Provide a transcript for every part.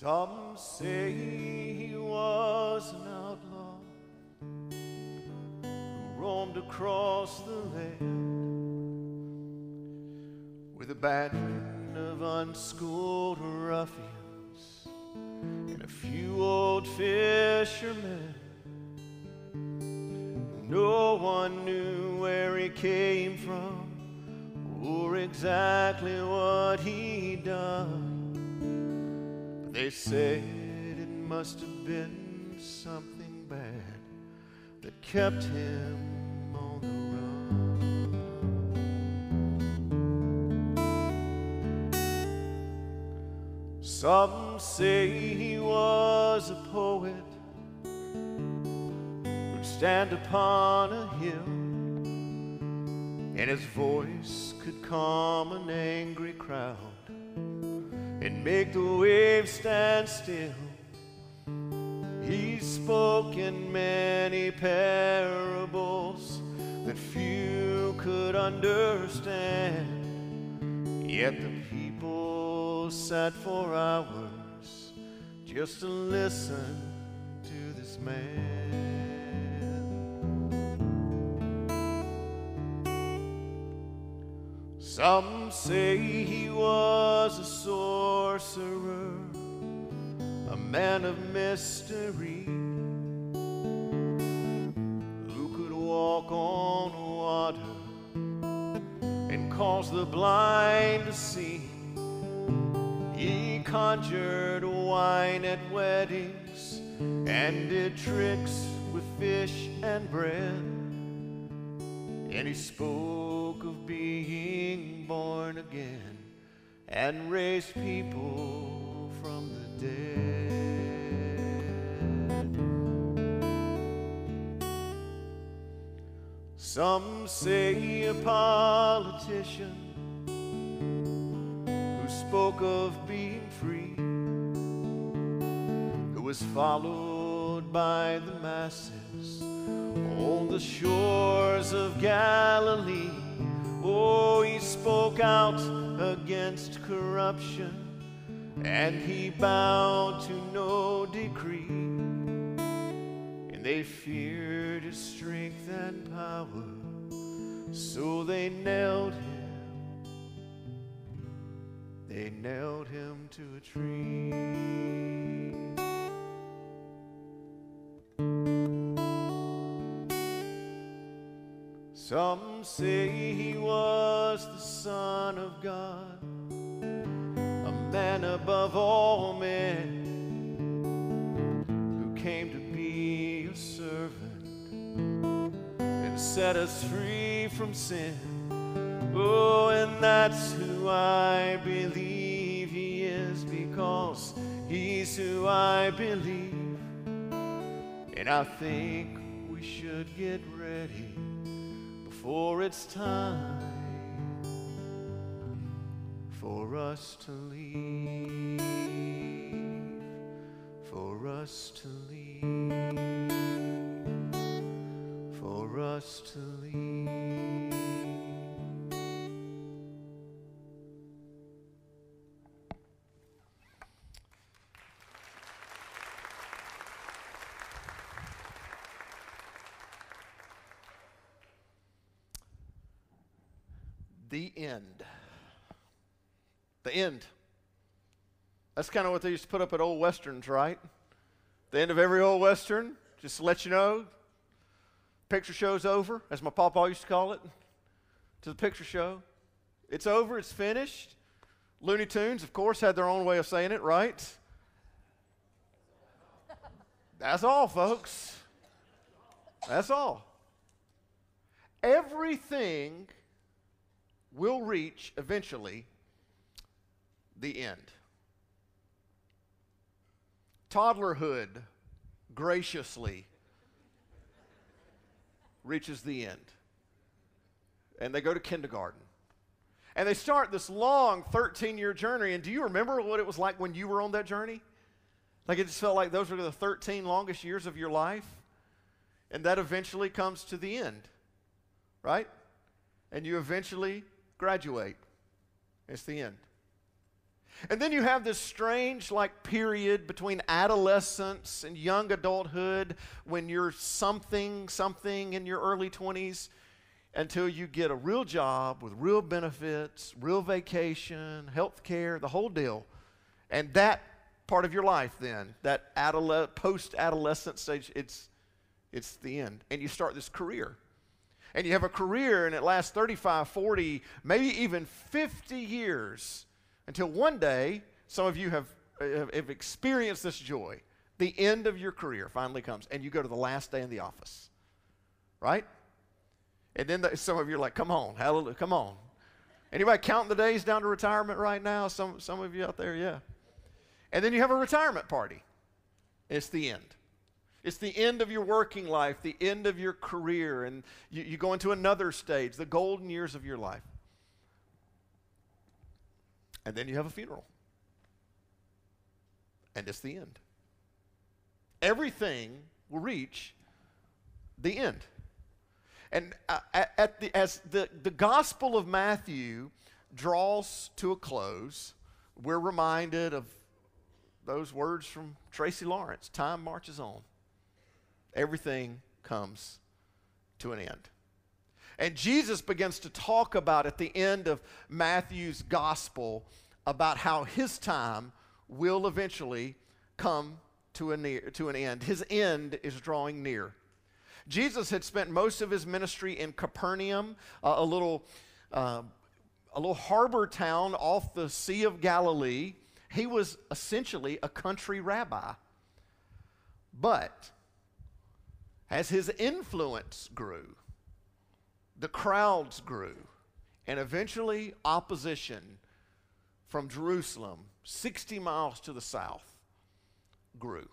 Some say he was an outlaw who roamed across the land with a band of unschooled ruffians and a few old fishermen. No one knew where he came from or exactly what he'd done. They said it must have been something bad that kept him on the run. Some say he was a poet who'd stand upon a hill and his voice could calm an angry crowd make the waves stand still. He spoke in many parables that few could understand. Yet the people sat for hours just to listen to this man. Some say he was a sorcerer, a man of mystery, who could walk on water and cause the blind to see. He conjured wine at weddings and did tricks with fish and bread. And he spoke of being born again and raised people from the dead. Some say a politician who spoke of being free, who was followed by the masses on the shores of Galilee. Oh, he spoke out against corruption and he bowed to no decree. And they feared his strength and power, so they nailed him. They nailed him to a tree. Some say he was the Son of God, a man above all men, who came to be a servant and set us free from sin. Oh, and that's who I believe he is because he's who I believe. And I think we should get ready before it's time for us to leave, for us to leave, for us to leave. The end. That's kind of what they used to put up at old westerns, right? The end of every old western, just to let you know, picture show's over, as my papa used to call it, to the picture show. It's over, it's finished. Looney Tunes, of course, had their own way of saying it, right? That's all, folks. That's all. Everything will reach eventually the end. Toddlerhood graciously reaches the end. And they go to kindergarten. And they start this long 13 year journey. And do you remember what it was like when you were on that journey? Like it just felt like those were the 13 longest years of your life. And that eventually comes to the end, right? And you eventually graduate. It's the end. And then you have this strange, like, period between adolescence and young adulthood when you're something, something in your early 20s until you get a real job with real benefits, real vacation, health care, the whole deal. And that part of your life, then, that adole- post adolescent stage, it's, it's the end. And you start this career. And you have a career and it lasts 35, 40, maybe even 50 years until one day, some of you have, have experienced this joy. The end of your career finally comes, and you go to the last day in the office. Right? And then the, some of you are like, come on, hallelujah, come on. Anybody counting the days down to retirement right now? Some, some of you out there, yeah. And then you have a retirement party. It's the end. It's the end of your working life, the end of your career, and you, you go into another stage, the golden years of your life. And then you have a funeral. And it's the end. Everything will reach the end. And uh, at the, as the, the Gospel of Matthew draws to a close, we're reminded of those words from Tracy Lawrence time marches on. Everything comes to an end. And Jesus begins to talk about at the end of Matthew's gospel about how his time will eventually come to, a near, to an end. His end is drawing near. Jesus had spent most of his ministry in Capernaum, uh, a little, uh, a little harbor town off the Sea of Galilee. He was essentially a country rabbi. But as his influence grew, the crowds grew, and eventually opposition from Jerusalem, 60 miles to the south, grew.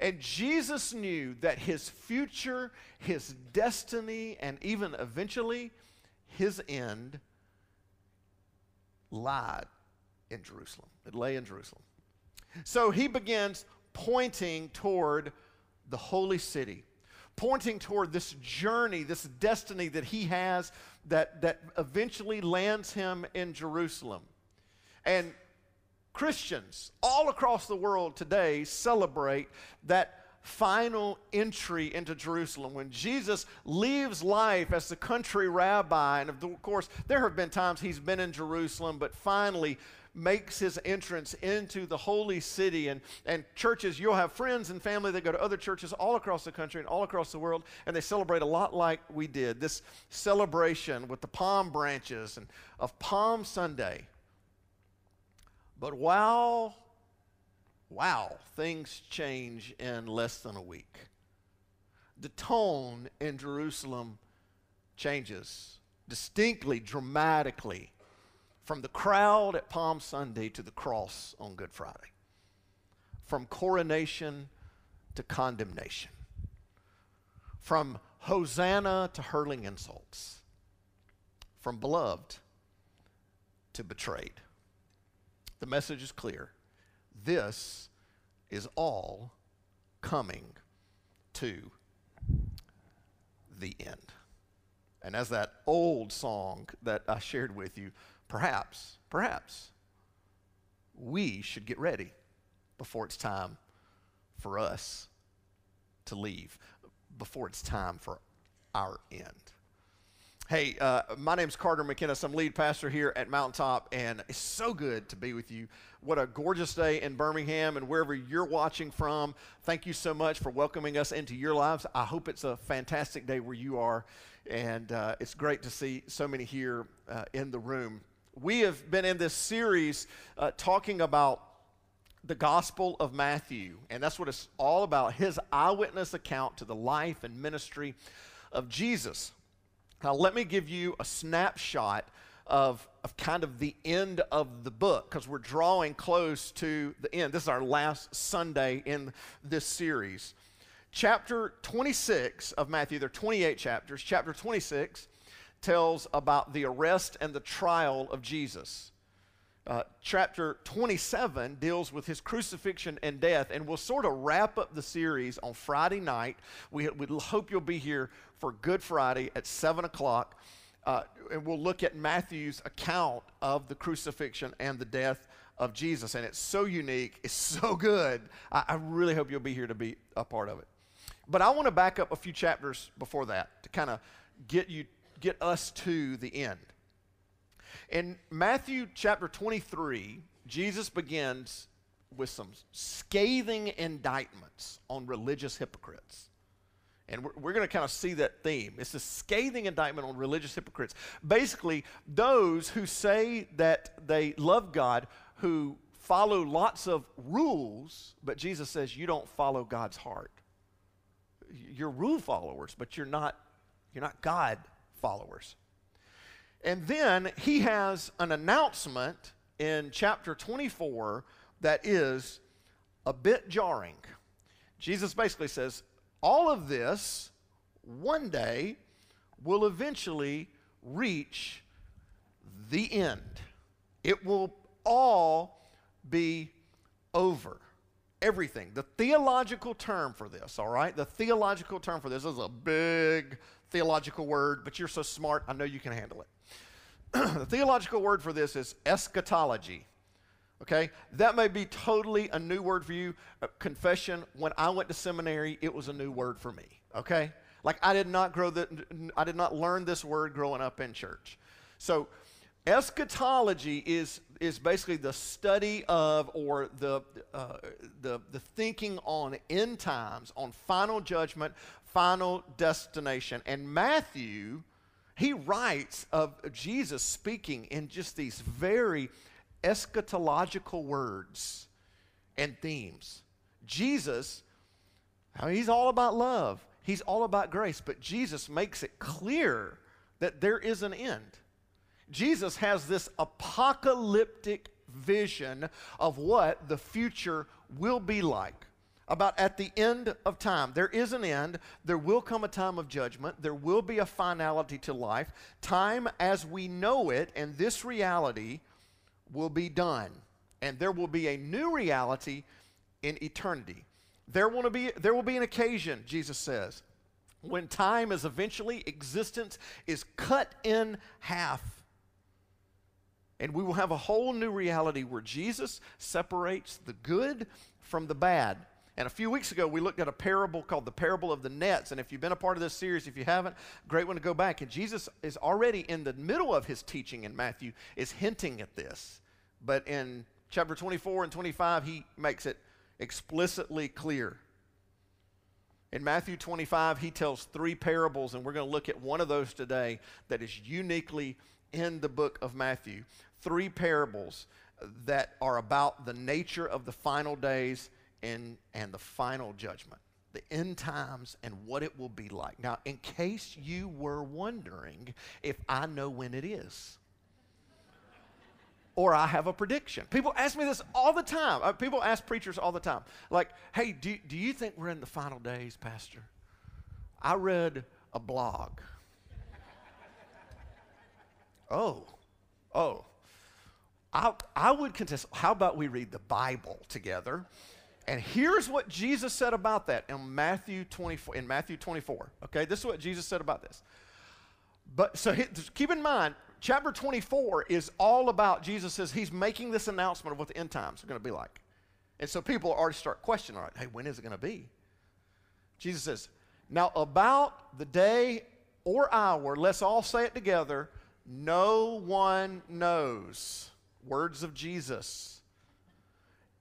And Jesus knew that his future, his destiny, and even eventually his end lied in Jerusalem. It lay in Jerusalem. So he begins pointing toward the holy city, pointing toward this journey, this destiny that he has that, that eventually lands him in Jerusalem. And Christians all across the world today celebrate that final entry into Jerusalem when Jesus leaves life as the country rabbi. And of course, there have been times he's been in Jerusalem, but finally makes his entrance into the holy city. And, and churches, you'll have friends and family that go to other churches all across the country and all across the world, and they celebrate a lot like we did. This celebration with the palm branches and of Palm Sunday. But wow, wow, things change in less than a week. The tone in Jerusalem changes distinctly, dramatically from the crowd at Palm Sunday to the cross on Good Friday, from coronation to condemnation, from Hosanna to hurling insults, from beloved to betrayed. The message is clear. This is all coming to the end. And as that old song that I shared with you, perhaps, perhaps, we should get ready before it's time for us to leave, before it's time for our end. Hey, uh, my name's Carter McKinnis. I'm lead pastor here at Mountaintop, and it's so good to be with you. What a gorgeous day in Birmingham and wherever you're watching from. Thank you so much for welcoming us into your lives. I hope it's a fantastic day where you are, and uh, it's great to see so many here uh, in the room. We have been in this series uh, talking about the Gospel of Matthew, and that's what it's all about his eyewitness account to the life and ministry of Jesus. Now, let me give you a snapshot of, of kind of the end of the book because we're drawing close to the end. This is our last Sunday in this series. Chapter 26 of Matthew, there are 28 chapters. Chapter 26 tells about the arrest and the trial of Jesus. Uh, chapter 27 deals with his crucifixion and death, and we'll sort of wrap up the series on Friday night. We, we hope you'll be here for Good Friday at 7 o'clock. Uh, and we'll look at Matthew's account of the crucifixion and the death of Jesus, and it's so unique, it's so good. I, I really hope you'll be here to be a part of it. But I want to back up a few chapters before that to kind of get you get us to the end. In Matthew chapter 23, Jesus begins with some scathing indictments on religious hypocrites. And we're, we're going to kind of see that theme. It's a scathing indictment on religious hypocrites. Basically, those who say that they love God, who follow lots of rules, but Jesus says you don't follow God's heart. You're rule followers, but you're not, you're not God followers. And then he has an announcement in chapter 24 that is a bit jarring. Jesus basically says, all of this one day will eventually reach the end. It will all be over. Everything. The theological term for this, all right? The theological term for this is a big theological word, but you're so smart, I know you can handle it. the theological word for this is eschatology. Okay? That may be totally a new word for you. Uh, confession, when I went to seminary, it was a new word for me. Okay? Like I did not grow that I did not learn this word growing up in church. So eschatology is is basically the study of or the uh, the the thinking on end times, on final judgment, final destination. And Matthew he writes of Jesus speaking in just these very eschatological words and themes. Jesus, he's all about love, he's all about grace, but Jesus makes it clear that there is an end. Jesus has this apocalyptic vision of what the future will be like about at the end of time. There is an end. There will come a time of judgment. There will be a finality to life. Time as we know it and this reality will be done. And there will be a new reality in eternity. There will be, there will be an occasion, Jesus says, when time is eventually, existence is cut in half. And we will have a whole new reality where Jesus separates the good from the bad and a few weeks ago, we looked at a parable called the parable of the nets. And if you've been a part of this series, if you haven't, great one to go back. And Jesus is already in the middle of his teaching in Matthew, is hinting at this. But in chapter 24 and 25, he makes it explicitly clear. In Matthew 25, he tells three parables, and we're going to look at one of those today that is uniquely in the book of Matthew. Three parables that are about the nature of the final days and, and the final judgment, the end times and what it will be like. Now, in case you were wondering if I know when it is, or I have a prediction. People ask me this all the time. Uh, people ask preachers all the time, like, hey, do, do you think we're in the final days, Pastor? I read a blog. oh, oh. I, I would contest, how about we read the Bible together? And here's what Jesus said about that in Matthew 24. In Matthew 24, okay, this is what Jesus said about this. But so keep in mind, chapter 24 is all about Jesus says he's making this announcement of what the end times are going to be like. And so people already start questioning, right, hey, when is it going to be? Jesus says, now about the day or hour, let's all say it together, no one knows. Words of Jesus.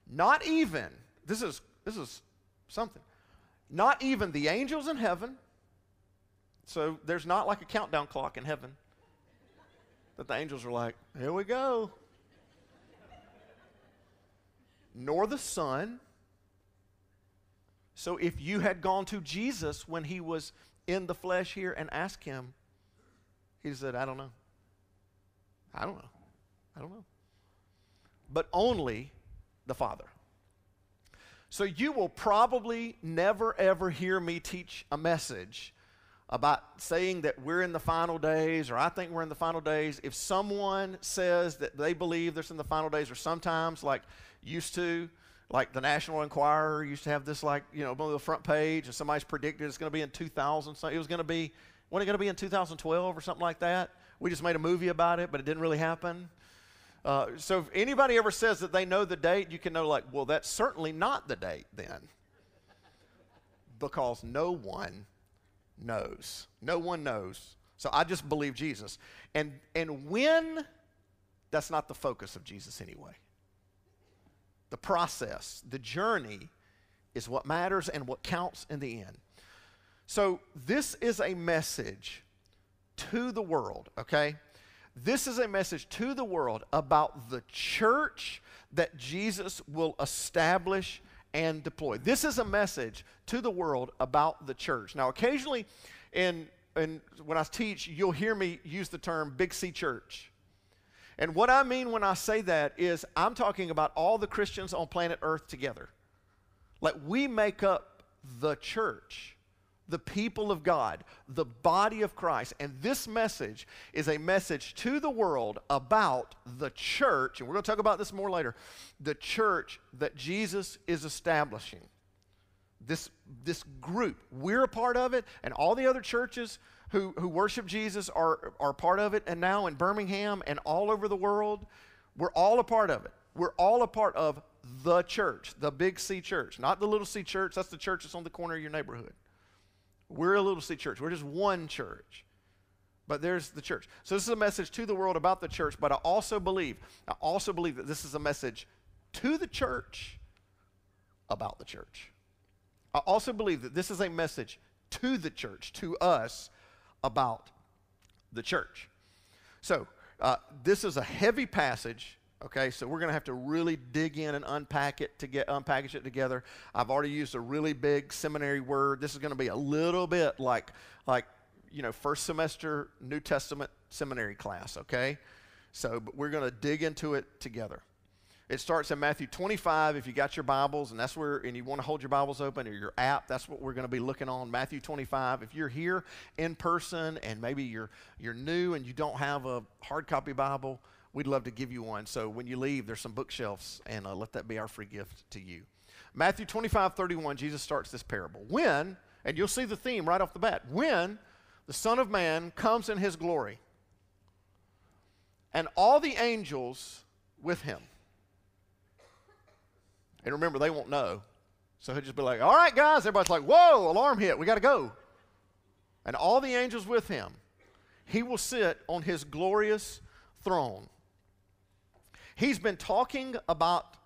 Not even this is, this is something. Not even the angels in heaven. So there's not like a countdown clock in heaven that the angels are like, here we go. Nor the Son. So if you had gone to Jesus when he was in the flesh here and asked him, he said, I don't know. I don't know. I don't know. But only the Father. So you will probably never ever hear me teach a message about saying that we're in the final days or I think we're in the final days. If someone says that they believe there's in the final days, or sometimes like used to, like the National Enquirer used to have this like, you know, on the front page and somebody's predicted it's going to be in 2000. So it was going to be, when it going to be in 2012 or something like that? We just made a movie about it, but it didn't really happen. Uh, so if anybody ever says that they know the date, you can know, like, well, that's certainly not the date then. because no one knows. No one knows. So I just believe Jesus. And, and when, that's not the focus of Jesus anyway. The process, the journey is what matters and what counts in the end. So this is a message to the world, okay? This is a message to the world about the church that Jesus will establish and deploy. This is a message to the world about the church. Now, occasionally, in, in when I teach, you'll hear me use the term Big C Church. And what I mean when I say that is I'm talking about all the Christians on planet Earth together. Like we make up the church the people of God, the body of Christ. And this message is a message to the world about the church, and we're going to talk about this more later the church that Jesus is establishing. This, this group, we're a part of it, and all the other churches who, who worship Jesus are, are part of it. And now in Birmingham and all over the world, we're all a part of it. We're all a part of the church, the big C church, not the little C church. That's the church that's on the corner of your neighborhood. We're a little city church. We're just one church. But there's the church. So this is a message to the world about the church, but I also believe, I also believe that this is a message to the church about the church. I also believe that this is a message to the church, to us, about the church. So, uh, this is a heavy passage. Okay, so we're going to have to really dig in and unpack it to get unpackage it together. I've already used a really big seminary word. This is going to be a little bit like like you know first semester New Testament seminary class. Okay, so but we're going to dig into it together. It starts in Matthew 25. If you got your Bibles, and that's where, and you want to hold your Bibles open or your app, that's what we're going to be looking on. Matthew 25. If you're here in person and maybe you're you're new and you don't have a hard copy Bible, we'd love to give you one. So when you leave, there's some bookshelves, and uh, let that be our free gift to you. Matthew 25, 31, Jesus starts this parable. When, and you'll see the theme right off the bat, when the Son of Man comes in his glory, and all the angels with him. And remember, they won't know. So he'll just be like, all right, guys. Everybody's like, whoa, alarm hit. We got to go. And all the angels with him. He will sit on his glorious throne. He's been talking about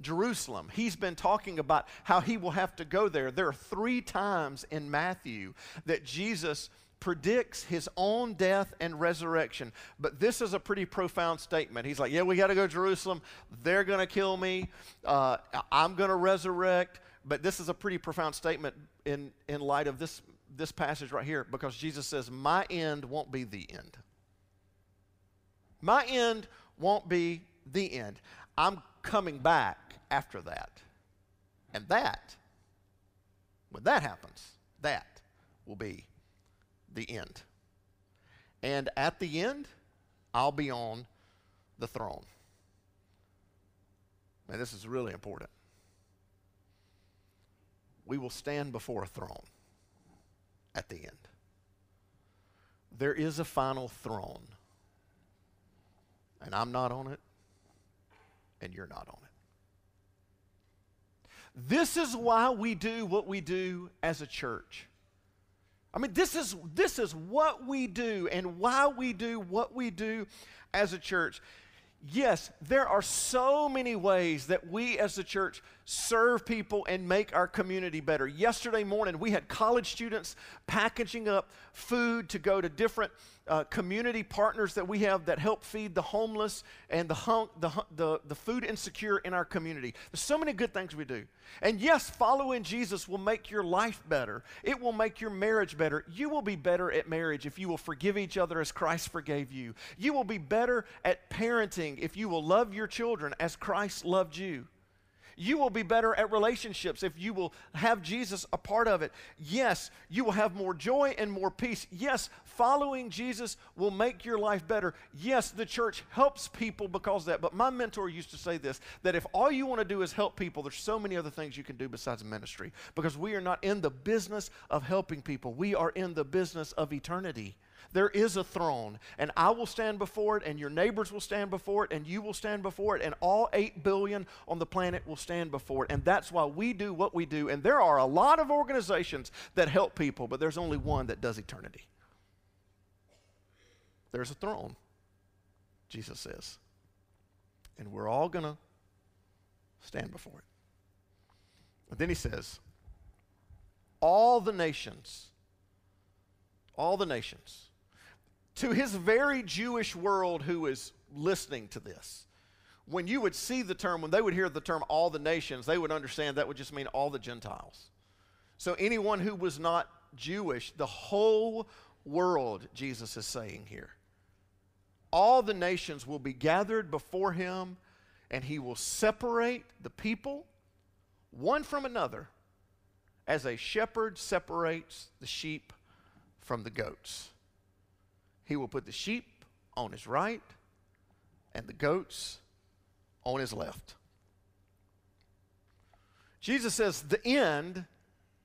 Jerusalem. He's been talking about how he will have to go there. There are three times in Matthew that Jesus predicts his own death and resurrection. But this is a pretty profound statement. He's like, Yeah, we got to go to Jerusalem. They're going to kill me. Uh, I'm going to resurrect. But this is a pretty profound statement in, in light of this, this passage right here because Jesus says, My end won't be the end. My end won't be the end. I'm coming back after that. And that, when that happens, that will be the end. And at the end, I'll be on the throne. Now, this is really important. We will stand before a throne at the end. There is a final throne, and I'm not on it, and you're not on it. This is why we do what we do as a church. I mean, this is, this is what we do and why we do what we do as a church. Yes, there are so many ways that we as a church serve people and make our community better. Yesterday morning, we had college students packaging up food to go to different uh, community partners that we have that help feed the homeless and the, the, the, the food insecure in our community. There's so many good things we do. And yes, following Jesus will make your life better, it will make your marriage better. You will be better at marriage if you will forgive each other as Christ forgave you. You will be better at parenting if you will love your children as Christ loved you. You will be better at relationships if you will have Jesus a part of it. Yes, you will have more joy and more peace. Yes, following Jesus will make your life better. Yes, the church helps people because that. But my mentor used to say this that if all you want to do is help people, there's so many other things you can do besides ministry because we are not in the business of helping people, we are in the business of eternity. There is a throne, and I will stand before it, and your neighbors will stand before it, and you will stand before it, and all 8 billion on the planet will stand before it. And that's why we do what we do. And there are a lot of organizations that help people, but there's only one that does eternity. There's a throne, Jesus says. And we're all going to stand before it. But then he says, all the nations, all the nations, to his very Jewish world who is listening to this, when you would see the term, when they would hear the term all the nations, they would understand that would just mean all the Gentiles. So anyone who was not Jewish, the whole world, Jesus is saying here. All the nations will be gathered before him, and he will separate the people one from another as a shepherd separates the sheep from the goats. He will put the sheep on his right and the goats on his left. Jesus says the end,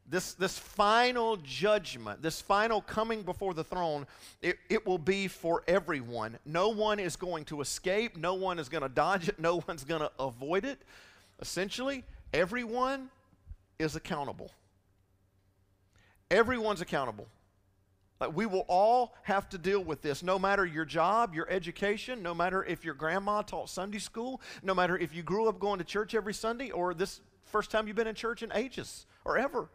this, this final judgment, this final coming before the throne, it, it will be for everyone. No one is going to escape, no one is going to dodge it, no one's going to avoid it. Essentially, everyone is accountable. Everyone's accountable. Like we will all have to deal with this, no matter your job, your education, no matter if your grandma taught Sunday school, no matter if you grew up going to church every Sunday or this first time you've been in church in ages or ever.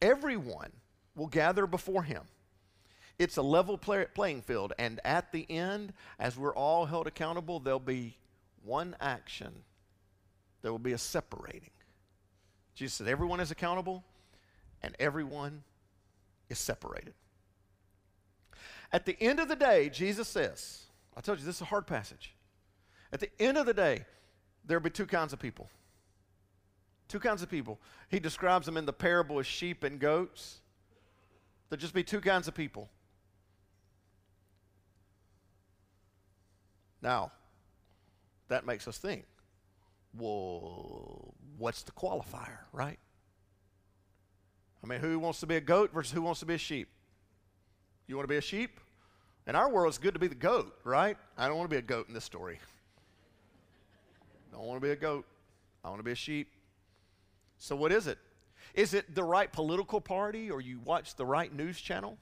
Everyone will gather before him. It's a level play- playing field, and at the end, as we're all held accountable, there'll be one action. There will be a separating. Jesus said, Everyone is accountable, and everyone is separated. At the end of the day, Jesus says, I told you this is a hard passage. At the end of the day, there'll be two kinds of people. Two kinds of people. He describes them in the parable as sheep and goats. There'll just be two kinds of people. Now, that makes us think well, what's the qualifier, right? I mean, who wants to be a goat versus who wants to be a sheep? You want to be a sheep? In our world, it's good to be the goat, right? I don't want to be a goat in this story. Don't want to be a goat. I want to be a sheep. So, what is it? Is it the right political party or you watch the right news channel?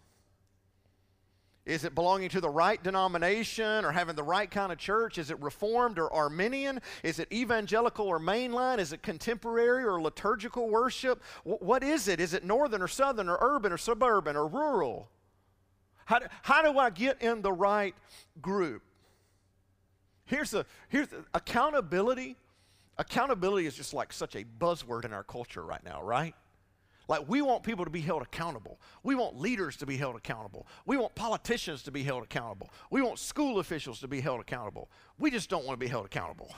Is it belonging to the right denomination or having the right kind of church? Is it Reformed or Arminian? Is it evangelical or mainline? Is it contemporary or liturgical worship? what is it? Is it northern or southern or urban or suburban or rural? How do, how do I get in the right group? Here's the here's the, accountability. Accountability is just like such a buzzword in our culture right now, right? Like, we want people to be held accountable. We want leaders to be held accountable. We want politicians to be held accountable. We want school officials to be held accountable. We just don't want to be held accountable.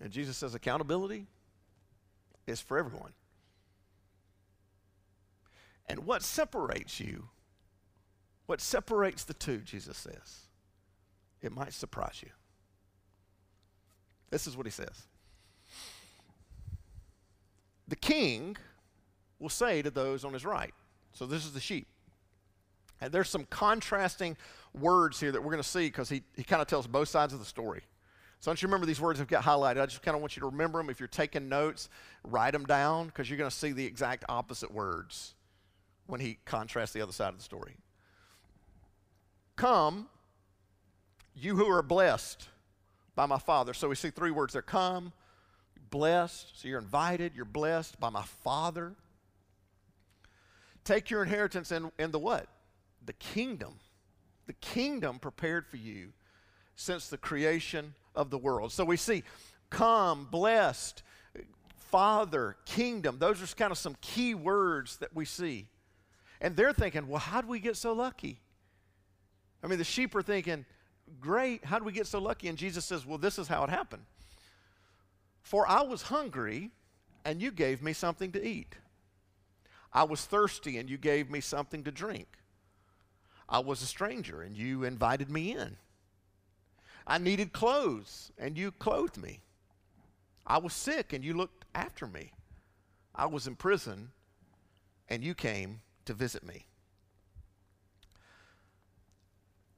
And Jesus says accountability is for everyone. And what separates you, what separates the two, Jesus says, it might surprise you. This is what he says the king will say to those on his right. So this is the sheep. And there's some contrasting words here that we're going to see because he, he kind of tells both sides of the story. So don't you remember these words have got highlighted. I just kind of want you to remember them. If you're taking notes, write them down because you're going to see the exact opposite words when he contrasts the other side of the story. Come, you who are blessed by my Father. So we see three words there come, blessed. So you're invited, you're blessed by my Father. Take your inheritance in, in the what? The kingdom. The kingdom prepared for you since the creation of the world. So we see come, blessed, Father, kingdom. Those are kind of some key words that we see. And they're thinking, well, how do we get so lucky? I mean, the sheep are thinking, great, how do we get so lucky? And Jesus says, well, this is how it happened. For I was hungry, and you gave me something to eat. I was thirsty, and you gave me something to drink. I was a stranger, and you invited me in. I needed clothes, and you clothed me. I was sick, and you looked after me. I was in prison and you came to visit me.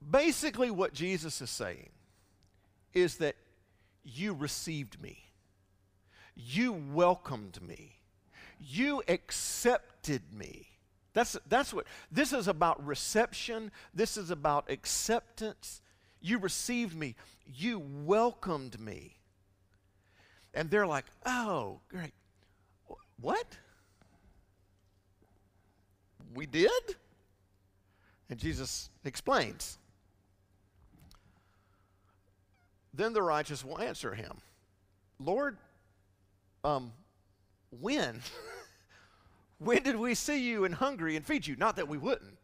Basically, what Jesus is saying is that you received me, you welcomed me, you accepted me. That's, that's what this is about reception, this is about acceptance. You received me, you welcomed me. And they're like, oh, great. What? We did? And Jesus explains. Then the righteous will answer him, Lord, um, when? when did we see you and hungry and feed you? Not that we wouldn't,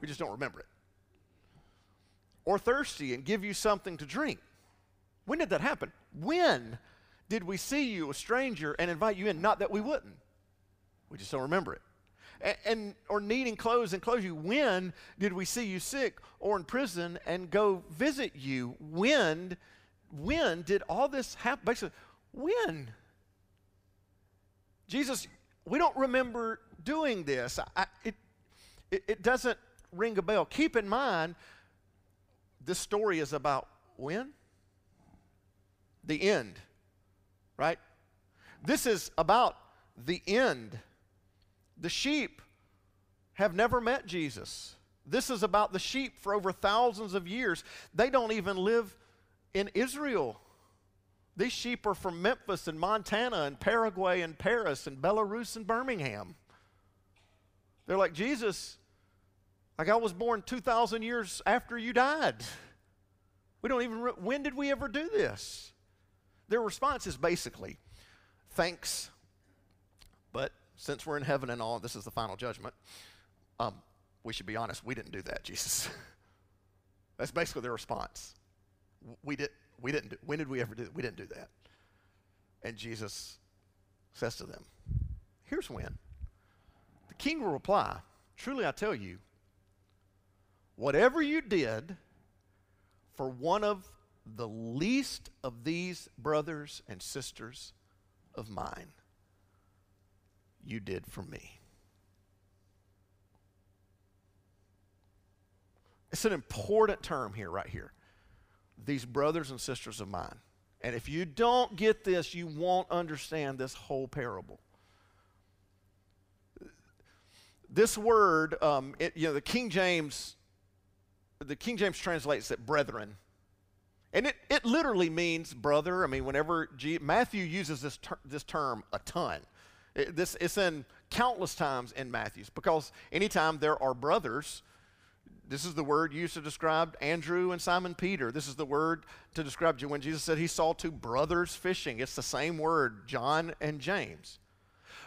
we just don't remember it. Or thirsty and give you something to drink. When did that happen? When did we see you, a stranger, and invite you in? Not that we wouldn't. We just don't remember it. And, and, or needing clothes and clothes you. When did we see you sick or in prison and go visit you? When, when did all this happen? Basically, when? Jesus, we don't remember doing this. I, it, it, it doesn't ring a bell. Keep in mind, this story is about when? The end right? This is about the end. The sheep have never met Jesus. This is about the sheep for over thousands of years. They don't even live in Israel. These sheep are from Memphis and Montana and Paraguay and Paris and Belarus and Birmingham. They're like, Jesus, like I was born 2,000 years after you died. We don't even, re- when did we ever do this? Their response is basically, thanks, but since we're in heaven and all, this is the final judgment, um, we should be honest, we didn't do that, Jesus. That's basically their response. We, did, we didn't do, when did we ever do? We didn't do that. And Jesus says to them, here's when. The king will reply, truly I tell you, whatever you did for one of the least of these brothers and sisters of mine you did for me. It's an important term here, right here. These brothers and sisters of mine. And if you don't get this, you won't understand this whole parable. This word, um, it, you know, the King James, the King James translates it brethren. And it, it literally means brother. I mean, whenever G, Matthew uses this, ter, this term a ton, it, this, it's in countless times in Matthew's because anytime there are brothers, this is the word used to describe Andrew and Simon Peter. This is the word to describe when Jesus said he saw two brothers fishing. It's the same word, John and James.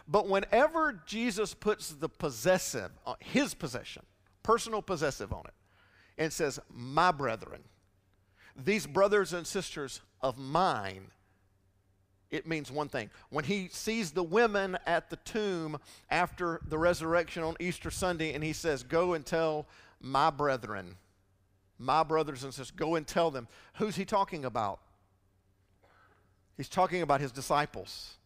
But whenever Jesus puts the possessive, uh, his possession, personal possessive on it, and says, my brethren, these brothers and sisters of mine, it means one thing. When he sees the women at the tomb after the resurrection on Easter Sunday, and he says, Go and tell my brethren, my brothers and sisters, go and tell them. Who's he talking about? He's talking about his disciples.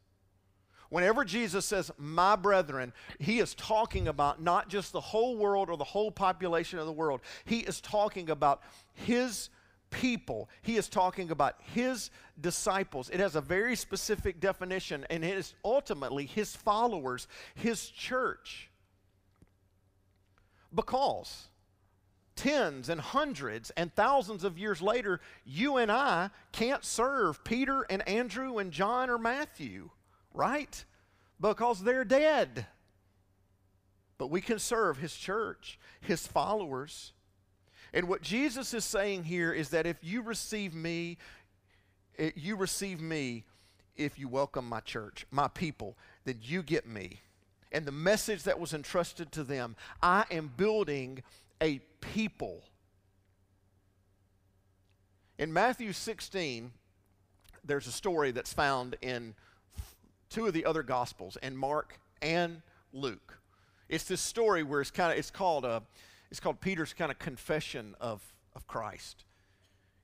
Whenever Jesus says, my brethren, he is talking about not just the whole world or the whole population of the world. He is talking about his people. He is talking about his disciples. It has a very specific definition, and it is ultimately his followers, his church. Because tens and hundreds and thousands of years later, you and I can't serve Peter and Andrew and John or Matthew, right? Because they're dead. But we can serve his church, his followers. And what Jesus is saying here is that if you receive me, eh, you receive me if you welcome my church, my people, then you get me. And the message that was entrusted to them I am building a people. In Matthew 16, there's a story that's found in two of the other gospels, in Mark and Luke. It's this story where it's kind of it's called a it's called Peter's kind of confession of, of Christ.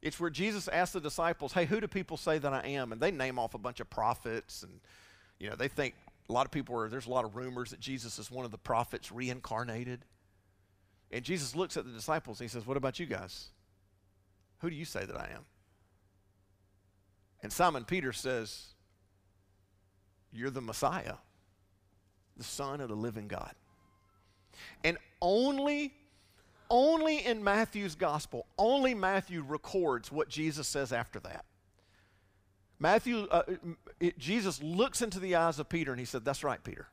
It's where Jesus asked the disciples, Hey, who do people say that I am? And they name off a bunch of prophets, and you know, they think a lot of people are, there's a lot of rumors that Jesus is one of the prophets reincarnated. And Jesus looks at the disciples and he says, What about you guys? Who do you say that I am? And Simon Peter says, You're the Messiah, the Son of the living God. And only, only in Matthew's gospel, only Matthew records what Jesus says after that. Matthew, uh, it, Jesus looks into the eyes of Peter and he said, That's right, Peter.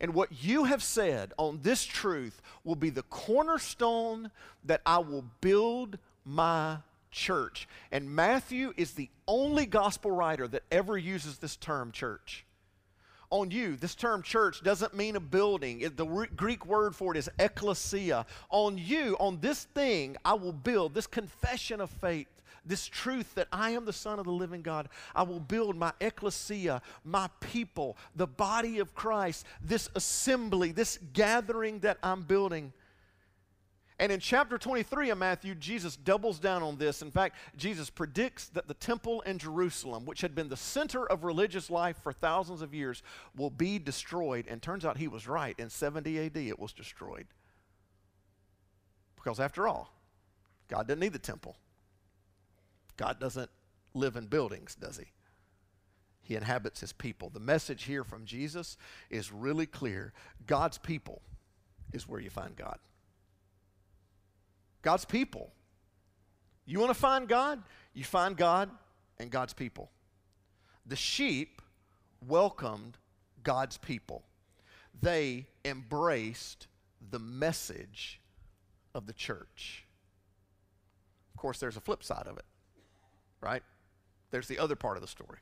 And what you have said on this truth will be the cornerstone that I will build my church. And Matthew is the only gospel writer that ever uses this term church. On you, this term church doesn't mean a building. The Greek word for it is ecclesia. On you, on this thing, I will build this confession of faith this truth that I am the Son of the living God. I will build my ecclesia, my people, the body of Christ, this assembly, this gathering that I'm building. And in chapter 23 of Matthew, Jesus doubles down on this. In fact, Jesus predicts that the temple in Jerusalem, which had been the center of religious life for thousands of years, will be destroyed. And turns out he was right. In 70 AD, it was destroyed. Because after all, God didn't need the temple. God doesn't live in buildings, does he? He inhabits his people. The message here from Jesus is really clear God's people is where you find God. God's people. You want to find God? You find God and God's people. The sheep welcomed God's people, they embraced the message of the church. Of course, there's a flip side of it right? There's the other part of the story.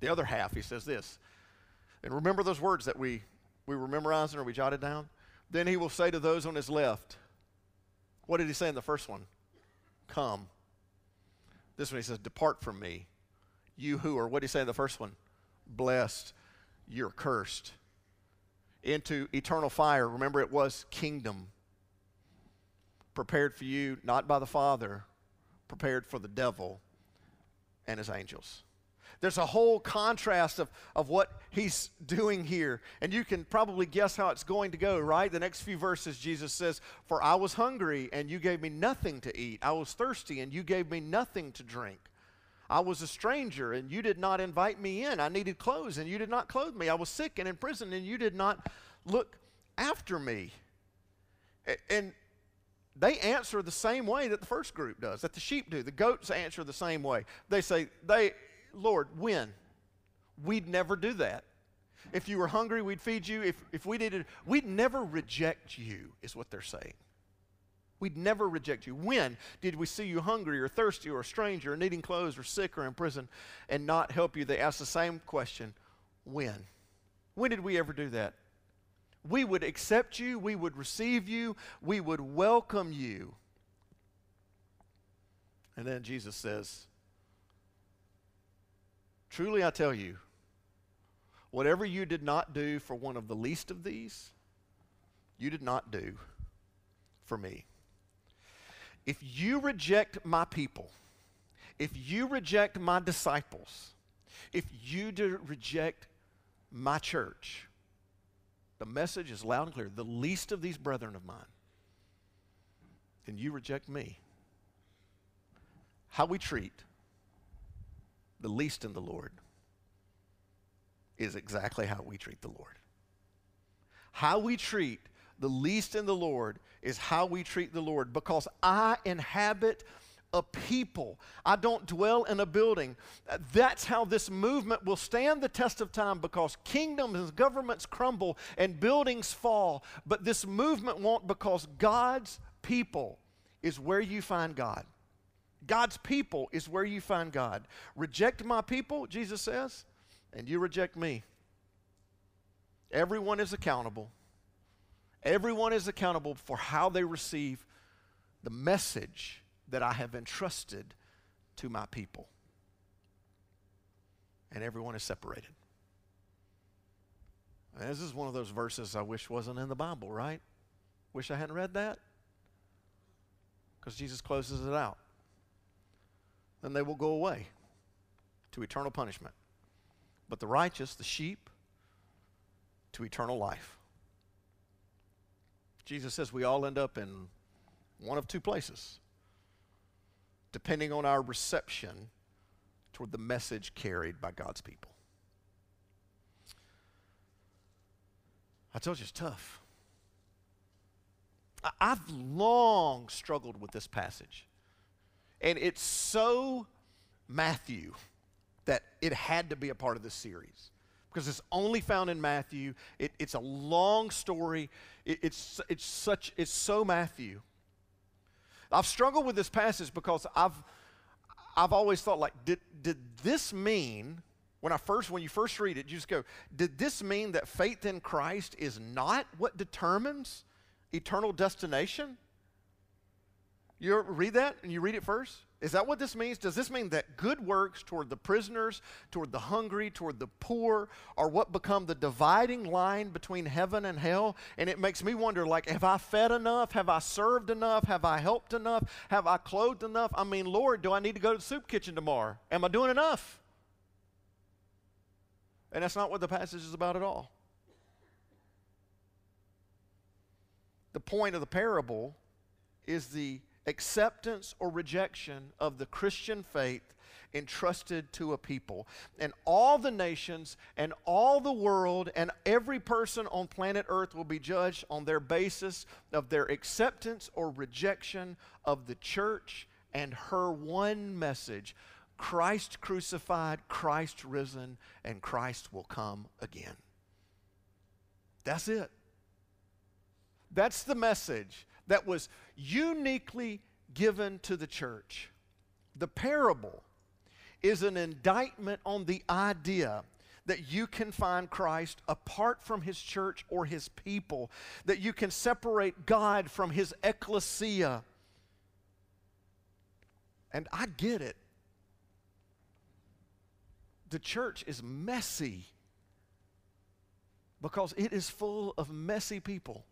The other half, he says this. And remember those words that we, we were memorizing or we jotted down? Then he will say to those on his left, what did he say in the first one? Come. This one he says, Depart from me, you who are, what did he say in the first one? Blessed, you're cursed. Into eternal fire. Remember, it was kingdom prepared for you, not by the Father, prepared for the devil and his angels. There's a whole contrast of, of what he's doing here. And you can probably guess how it's going to go, right? The next few verses, Jesus says, For I was hungry, and you gave me nothing to eat. I was thirsty, and you gave me nothing to drink. I was a stranger, and you did not invite me in. I needed clothes, and you did not clothe me. I was sick and in prison, and you did not look after me. And they answer the same way that the first group does, that the sheep do. The goats answer the same way. They say, "They, Lord, when? We'd never do that. If you were hungry, we'd feed you. If, if we needed, we'd never reject you, is what they're saying. We'd never reject you. When did we see you hungry or thirsty or a stranger or needing clothes or sick or in prison and not help you? They ask the same question when? When did we ever do that? We would accept you, we would receive you, we would welcome you. And then Jesus says, Truly I tell you, whatever you did not do for one of the least of these, you did not do for me. If you reject my people, if you reject my disciples, if you reject my church, the message is loud and clear. The least of these brethren of mine, and you reject me. How we treat the least in the Lord is exactly how we treat the Lord. How we treat the least in the Lord is how we treat the Lord because I inhabit a people. I don't dwell in a building. That's how this movement will stand the test of time because kingdoms and governments crumble and buildings fall. But this movement won't because God's people is where you find God. God's people is where you find God. Reject my people, Jesus says, and you reject me. Everyone is accountable. Everyone is accountable for how they receive the message that I have entrusted to my people. And everyone is separated. And this is one of those verses I wish wasn't in the Bible, right? Wish I hadn't read that. Because Jesus closes it out. Then they will go away to eternal punishment. but the righteous, the sheep, to eternal life. Jesus says we all end up in one of two places, depending on our reception toward the message carried by God's people. I told you it's tough. I've long struggled with this passage. And it's so Matthew that it had to be a part of this series because it's only found in Matthew. It, it's a long story. It, it's, it's, such, it's so Matthew. I've struggled with this passage because I've, I've always thought, like, did, did this mean, when I first, when you first read it, you just go, did this mean that faith in Christ is not what determines eternal destination? You read that and you read it first? Is that what this means? Does this mean that good works toward the prisoners, toward the hungry, toward the poor are what become the dividing line between heaven and hell? And it makes me wonder like, have I fed enough? Have I served enough? Have I helped enough? Have I clothed enough? I mean, Lord, do I need to go to the soup kitchen tomorrow? Am I doing enough? And that's not what the passage is about at all. The point of the parable is the acceptance or rejection of the Christian faith entrusted to a people. And all the nations and all the world and every person on planet Earth will be judged on their basis of their acceptance or rejection of the church and her one message Christ crucified, Christ risen, and Christ will come again. That's it. That's the message that was uniquely given to the church. The parable is an indictment on the idea that you can find Christ apart from his church or his people, that you can separate God from his ecclesia. And I get it. The church is messy because it is full of messy people.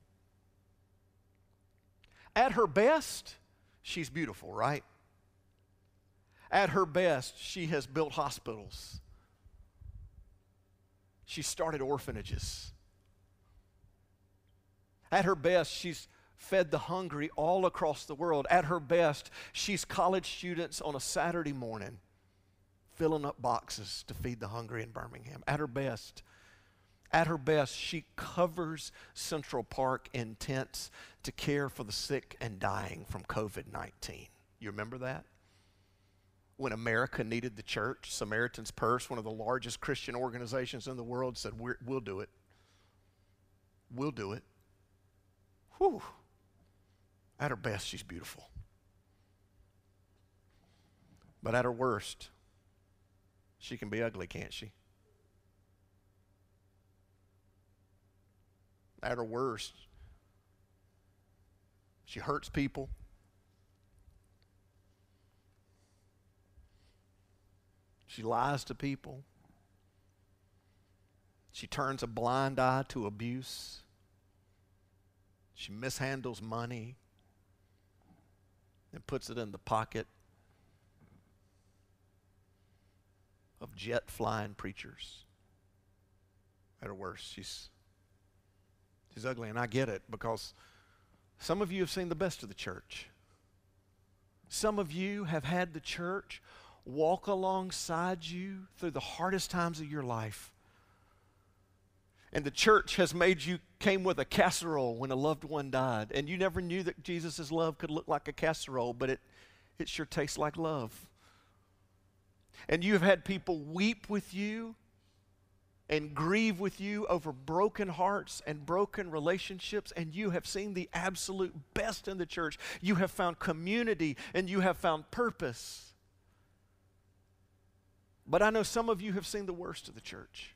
At her best, she's beautiful, right? At her best, she has built hospitals. She started orphanages. At her best, she's fed the hungry all across the world. At her best, she's college students on a Saturday morning filling up boxes to feed the hungry in Birmingham. At her best, at her best, she covers Central Park in tents to care for the sick and dying from COVID 19. You remember that? When America needed the church, Samaritan's Purse, one of the largest Christian organizations in the world, said, we will do it. We'll do it. Whew. At her best, she's beautiful. But at her worst, she can be ugly, can't she? At her worst, she hurts people. She lies to people. She turns a blind eye to abuse. She mishandles money and puts it in the pocket of jet flying preachers. At her worst, she's She's ugly, and I get it because some of you have seen the best of the church. Some of you have had the church walk alongside you through the hardest times of your life. And the church has made you came with a casserole when a loved one died. And you never knew that Jesus' love could look like a casserole, but it, it sure tastes like love. And you have had people weep with you and grieve with you over broken hearts and broken relationships, and you have seen the absolute best in the church. You have found community and you have found purpose. But I know some of you have seen the worst of the church.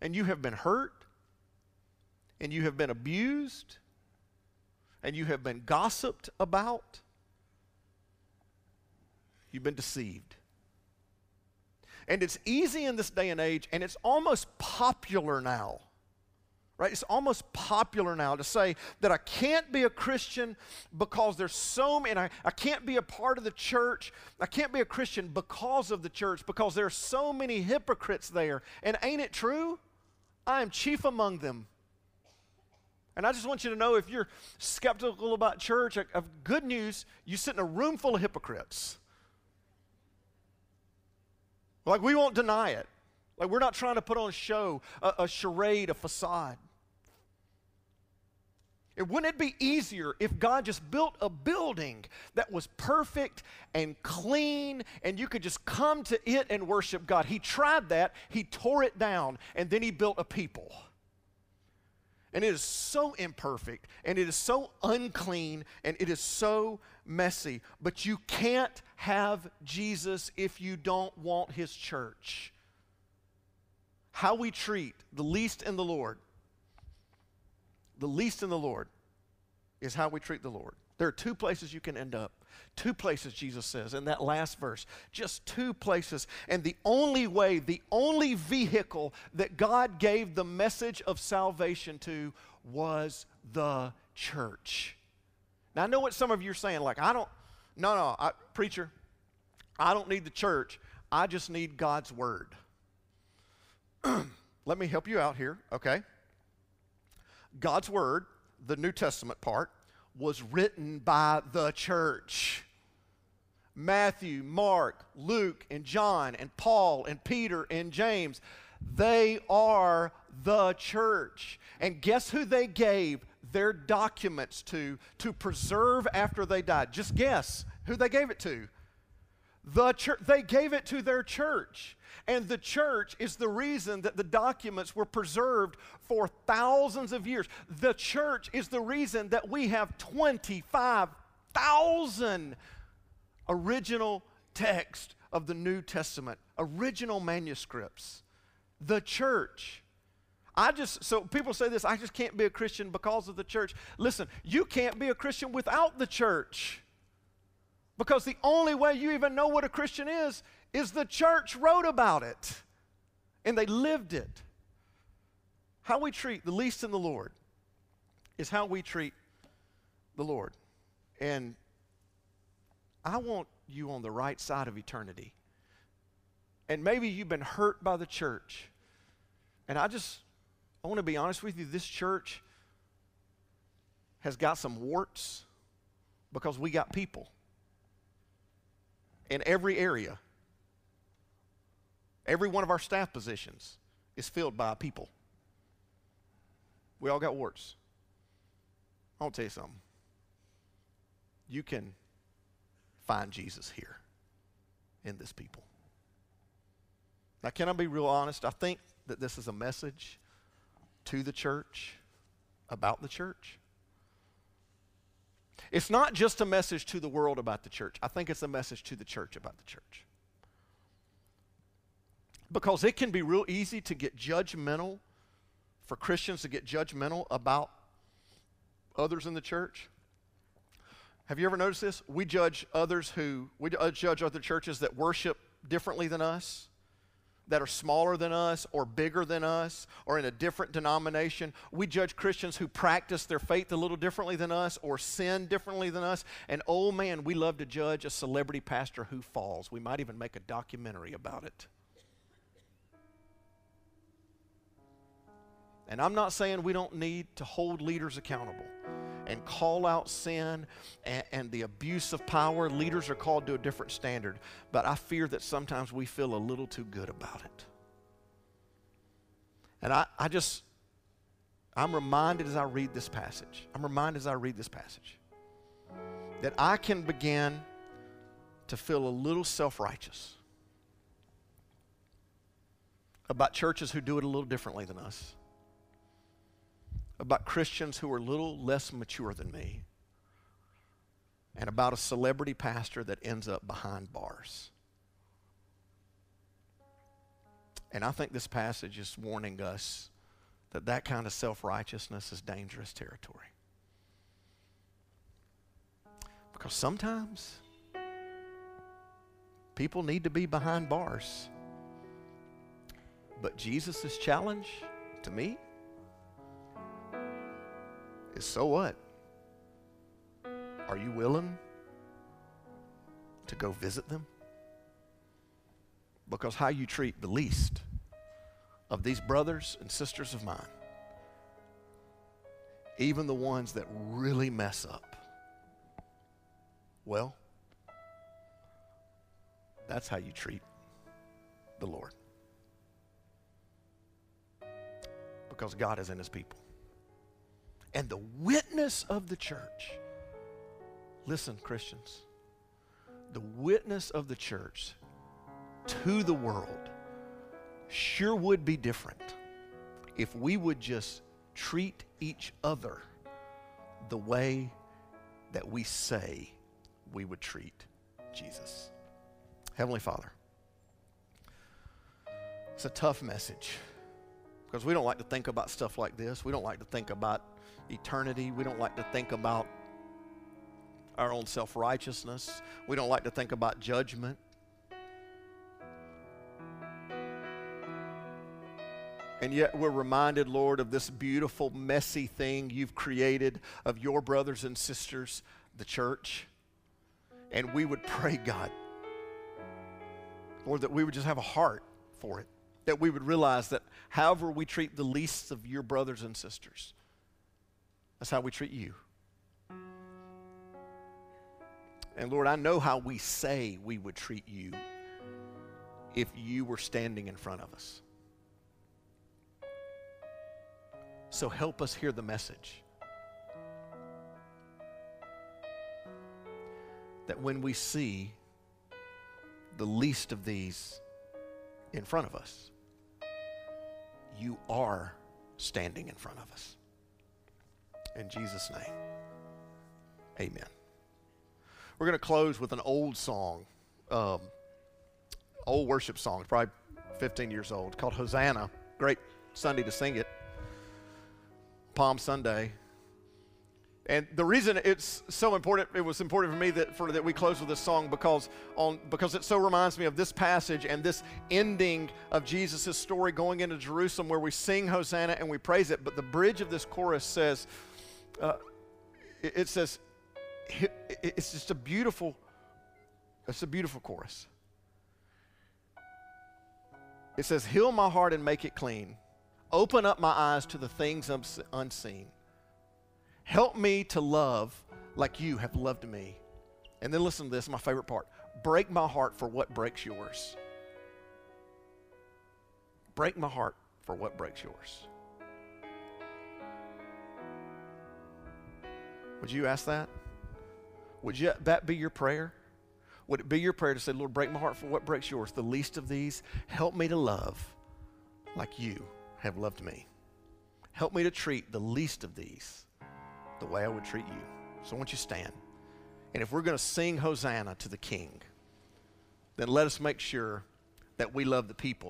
And you have been hurt, and you have been abused, and you have been gossiped about. You've been deceived. And it's easy in this day and age, and it's almost popular now. right? It's almost popular now to say that I can't be a Christian because there's so many, I, I can't be a part of the church. I can't be a Christian because of the church because there are so many hypocrites there. And ain't it true? I am chief among them. And I just want you to know if you're skeptical about church, of good news, you sit in a room full of hypocrites. Like, we won't deny it. Like, we're not trying to put on a show, a, a charade, a facade. And wouldn't it be easier if God just built a building that was perfect and clean and you could just come to it and worship God? He tried that, He tore it down, and then He built a people. And it is so imperfect, and it is so unclean, and it is so messy. But you can't have Jesus if you don't want His church. How we treat the least in the Lord the least in the Lord is how we treat the Lord. There are two places you can end up. Two places, Jesus says in that last verse. Just two places. And the only way, the only vehicle that God gave the message of salvation to was the church. Now, I know what some of you are saying. Like, I don't, no, no, I, preacher, I don't need the church. I just need God's word. Let me help you out here, okay? God's Word, the New Testament part, was written by the church. Matthew, Mark, Luke, and John, and Paul, and Peter, and James, they are the church. And guess who they gave their documents to to preserve after they died? Just guess who they gave it to. The church, they gave it to their church. And the church is the reason that the documents were preserved for thousands of years. The church is the reason that we have 25,000 original text of the New Testament, original manuscripts. The church. I just, so people say this, I just can't be a Christian because of the church. Listen, you can't be a Christian without the church. Because the only way you even know what a Christian is is the church wrote about it and they lived it. How we treat the least in the Lord is how we treat the Lord. And I want you on the right side of eternity. And maybe you've been hurt by the church. And I just, I want to be honest with you, this church has got some warts because we got people in every area. Every one of our staff positions is filled by people. We all got warts. I'll tell you something. You can find Jesus here in this people. Now, can I be real honest? I think that this is a message to the church about the church. It's not just a message to the world about the church, I think it's a message to the church about the church. Because it can be real easy to get judgmental, for Christians to get judgmental about others in the church. Have you ever noticed this? We judge others who, we judge other churches that worship differently than us, that are smaller than us, or bigger than us, or in a different denomination. We judge Christians who practice their faith a little differently than us, or sin differently than us. And oh man, we love to judge a celebrity pastor who falls. We might even make a documentary about it. And I'm not saying we don't need to hold leaders accountable and call out sin and, and, the abuse of power. Leaders are called to a different standard. But I fear that sometimes we feel a little too good about it. And I, I just, I'm reminded as I read this passage, I'm reminded as I read this passage that I can begin to feel a little self righteous about churches who do it a little differently than us about Christians who are a little less mature than me, and about a celebrity pastor that ends up behind bars. And I think this passage is warning us that that kind of self righteousness is dangerous territory. Because sometimes people need to be behind bars. But Jesus' challenge to me is so what? Are you willing to go visit them? Because how you treat the least of these brothers and sisters of mine, even the ones that really mess up, well, that's how you treat the Lord. Because God is in his people. And the witness of the church, listen, Christians, the witness of the church to the world sure would be different if we would just treat each other the way that we say we would treat Jesus. Heavenly Father, it's a tough message because we don't like to think about stuff like this. We don't like to think about eternity. We don't like to think about our own self righteousness. We don't like to think about judgment. And yet we're reminded, Lord, of this beautiful, messy thing you've created of your brothers and sisters, the church. And we would pray, God, Lord, that we would just have a heart for it. That we would realize that however we treat the least of your brothers and sisters, that's how we treat you. And Lord, I know how we say we would treat you if you were standing in front of us. So help us hear the message. That when we see the least of these in front of us, you are standing in front of us. In Jesus' name, amen. We're going to close with an old song, um, old worship song, probably 15 years old, called Hosanna. Great Sunday to sing it. Palm Sunday. And the reason it's so important, it was important for me that, for, that we close with this song because, on, because it so reminds me of this passage and this ending of Jesus' story going into Jerusalem where we sing Hosanna and we praise it. But the bridge of this chorus says, uh, it, it says, it's just a beautiful, it's a beautiful chorus. It says, Heal my heart and make it clean. Open up my eyes to the things unseen. Help me to love like you have loved me. And then listen to this, my favorite part. Break my heart for what breaks yours. Break my heart for what breaks yours. Would you ask that? Would you, that be your prayer? Would it be your prayer to say, Lord, break my heart for what breaks yours? The least of these, help me to love like you have loved me. Help me to treat the least of these the way I would treat you. So I want you to stand. And if we're going to sing Hosanna to the King, then let us make sure that we love the people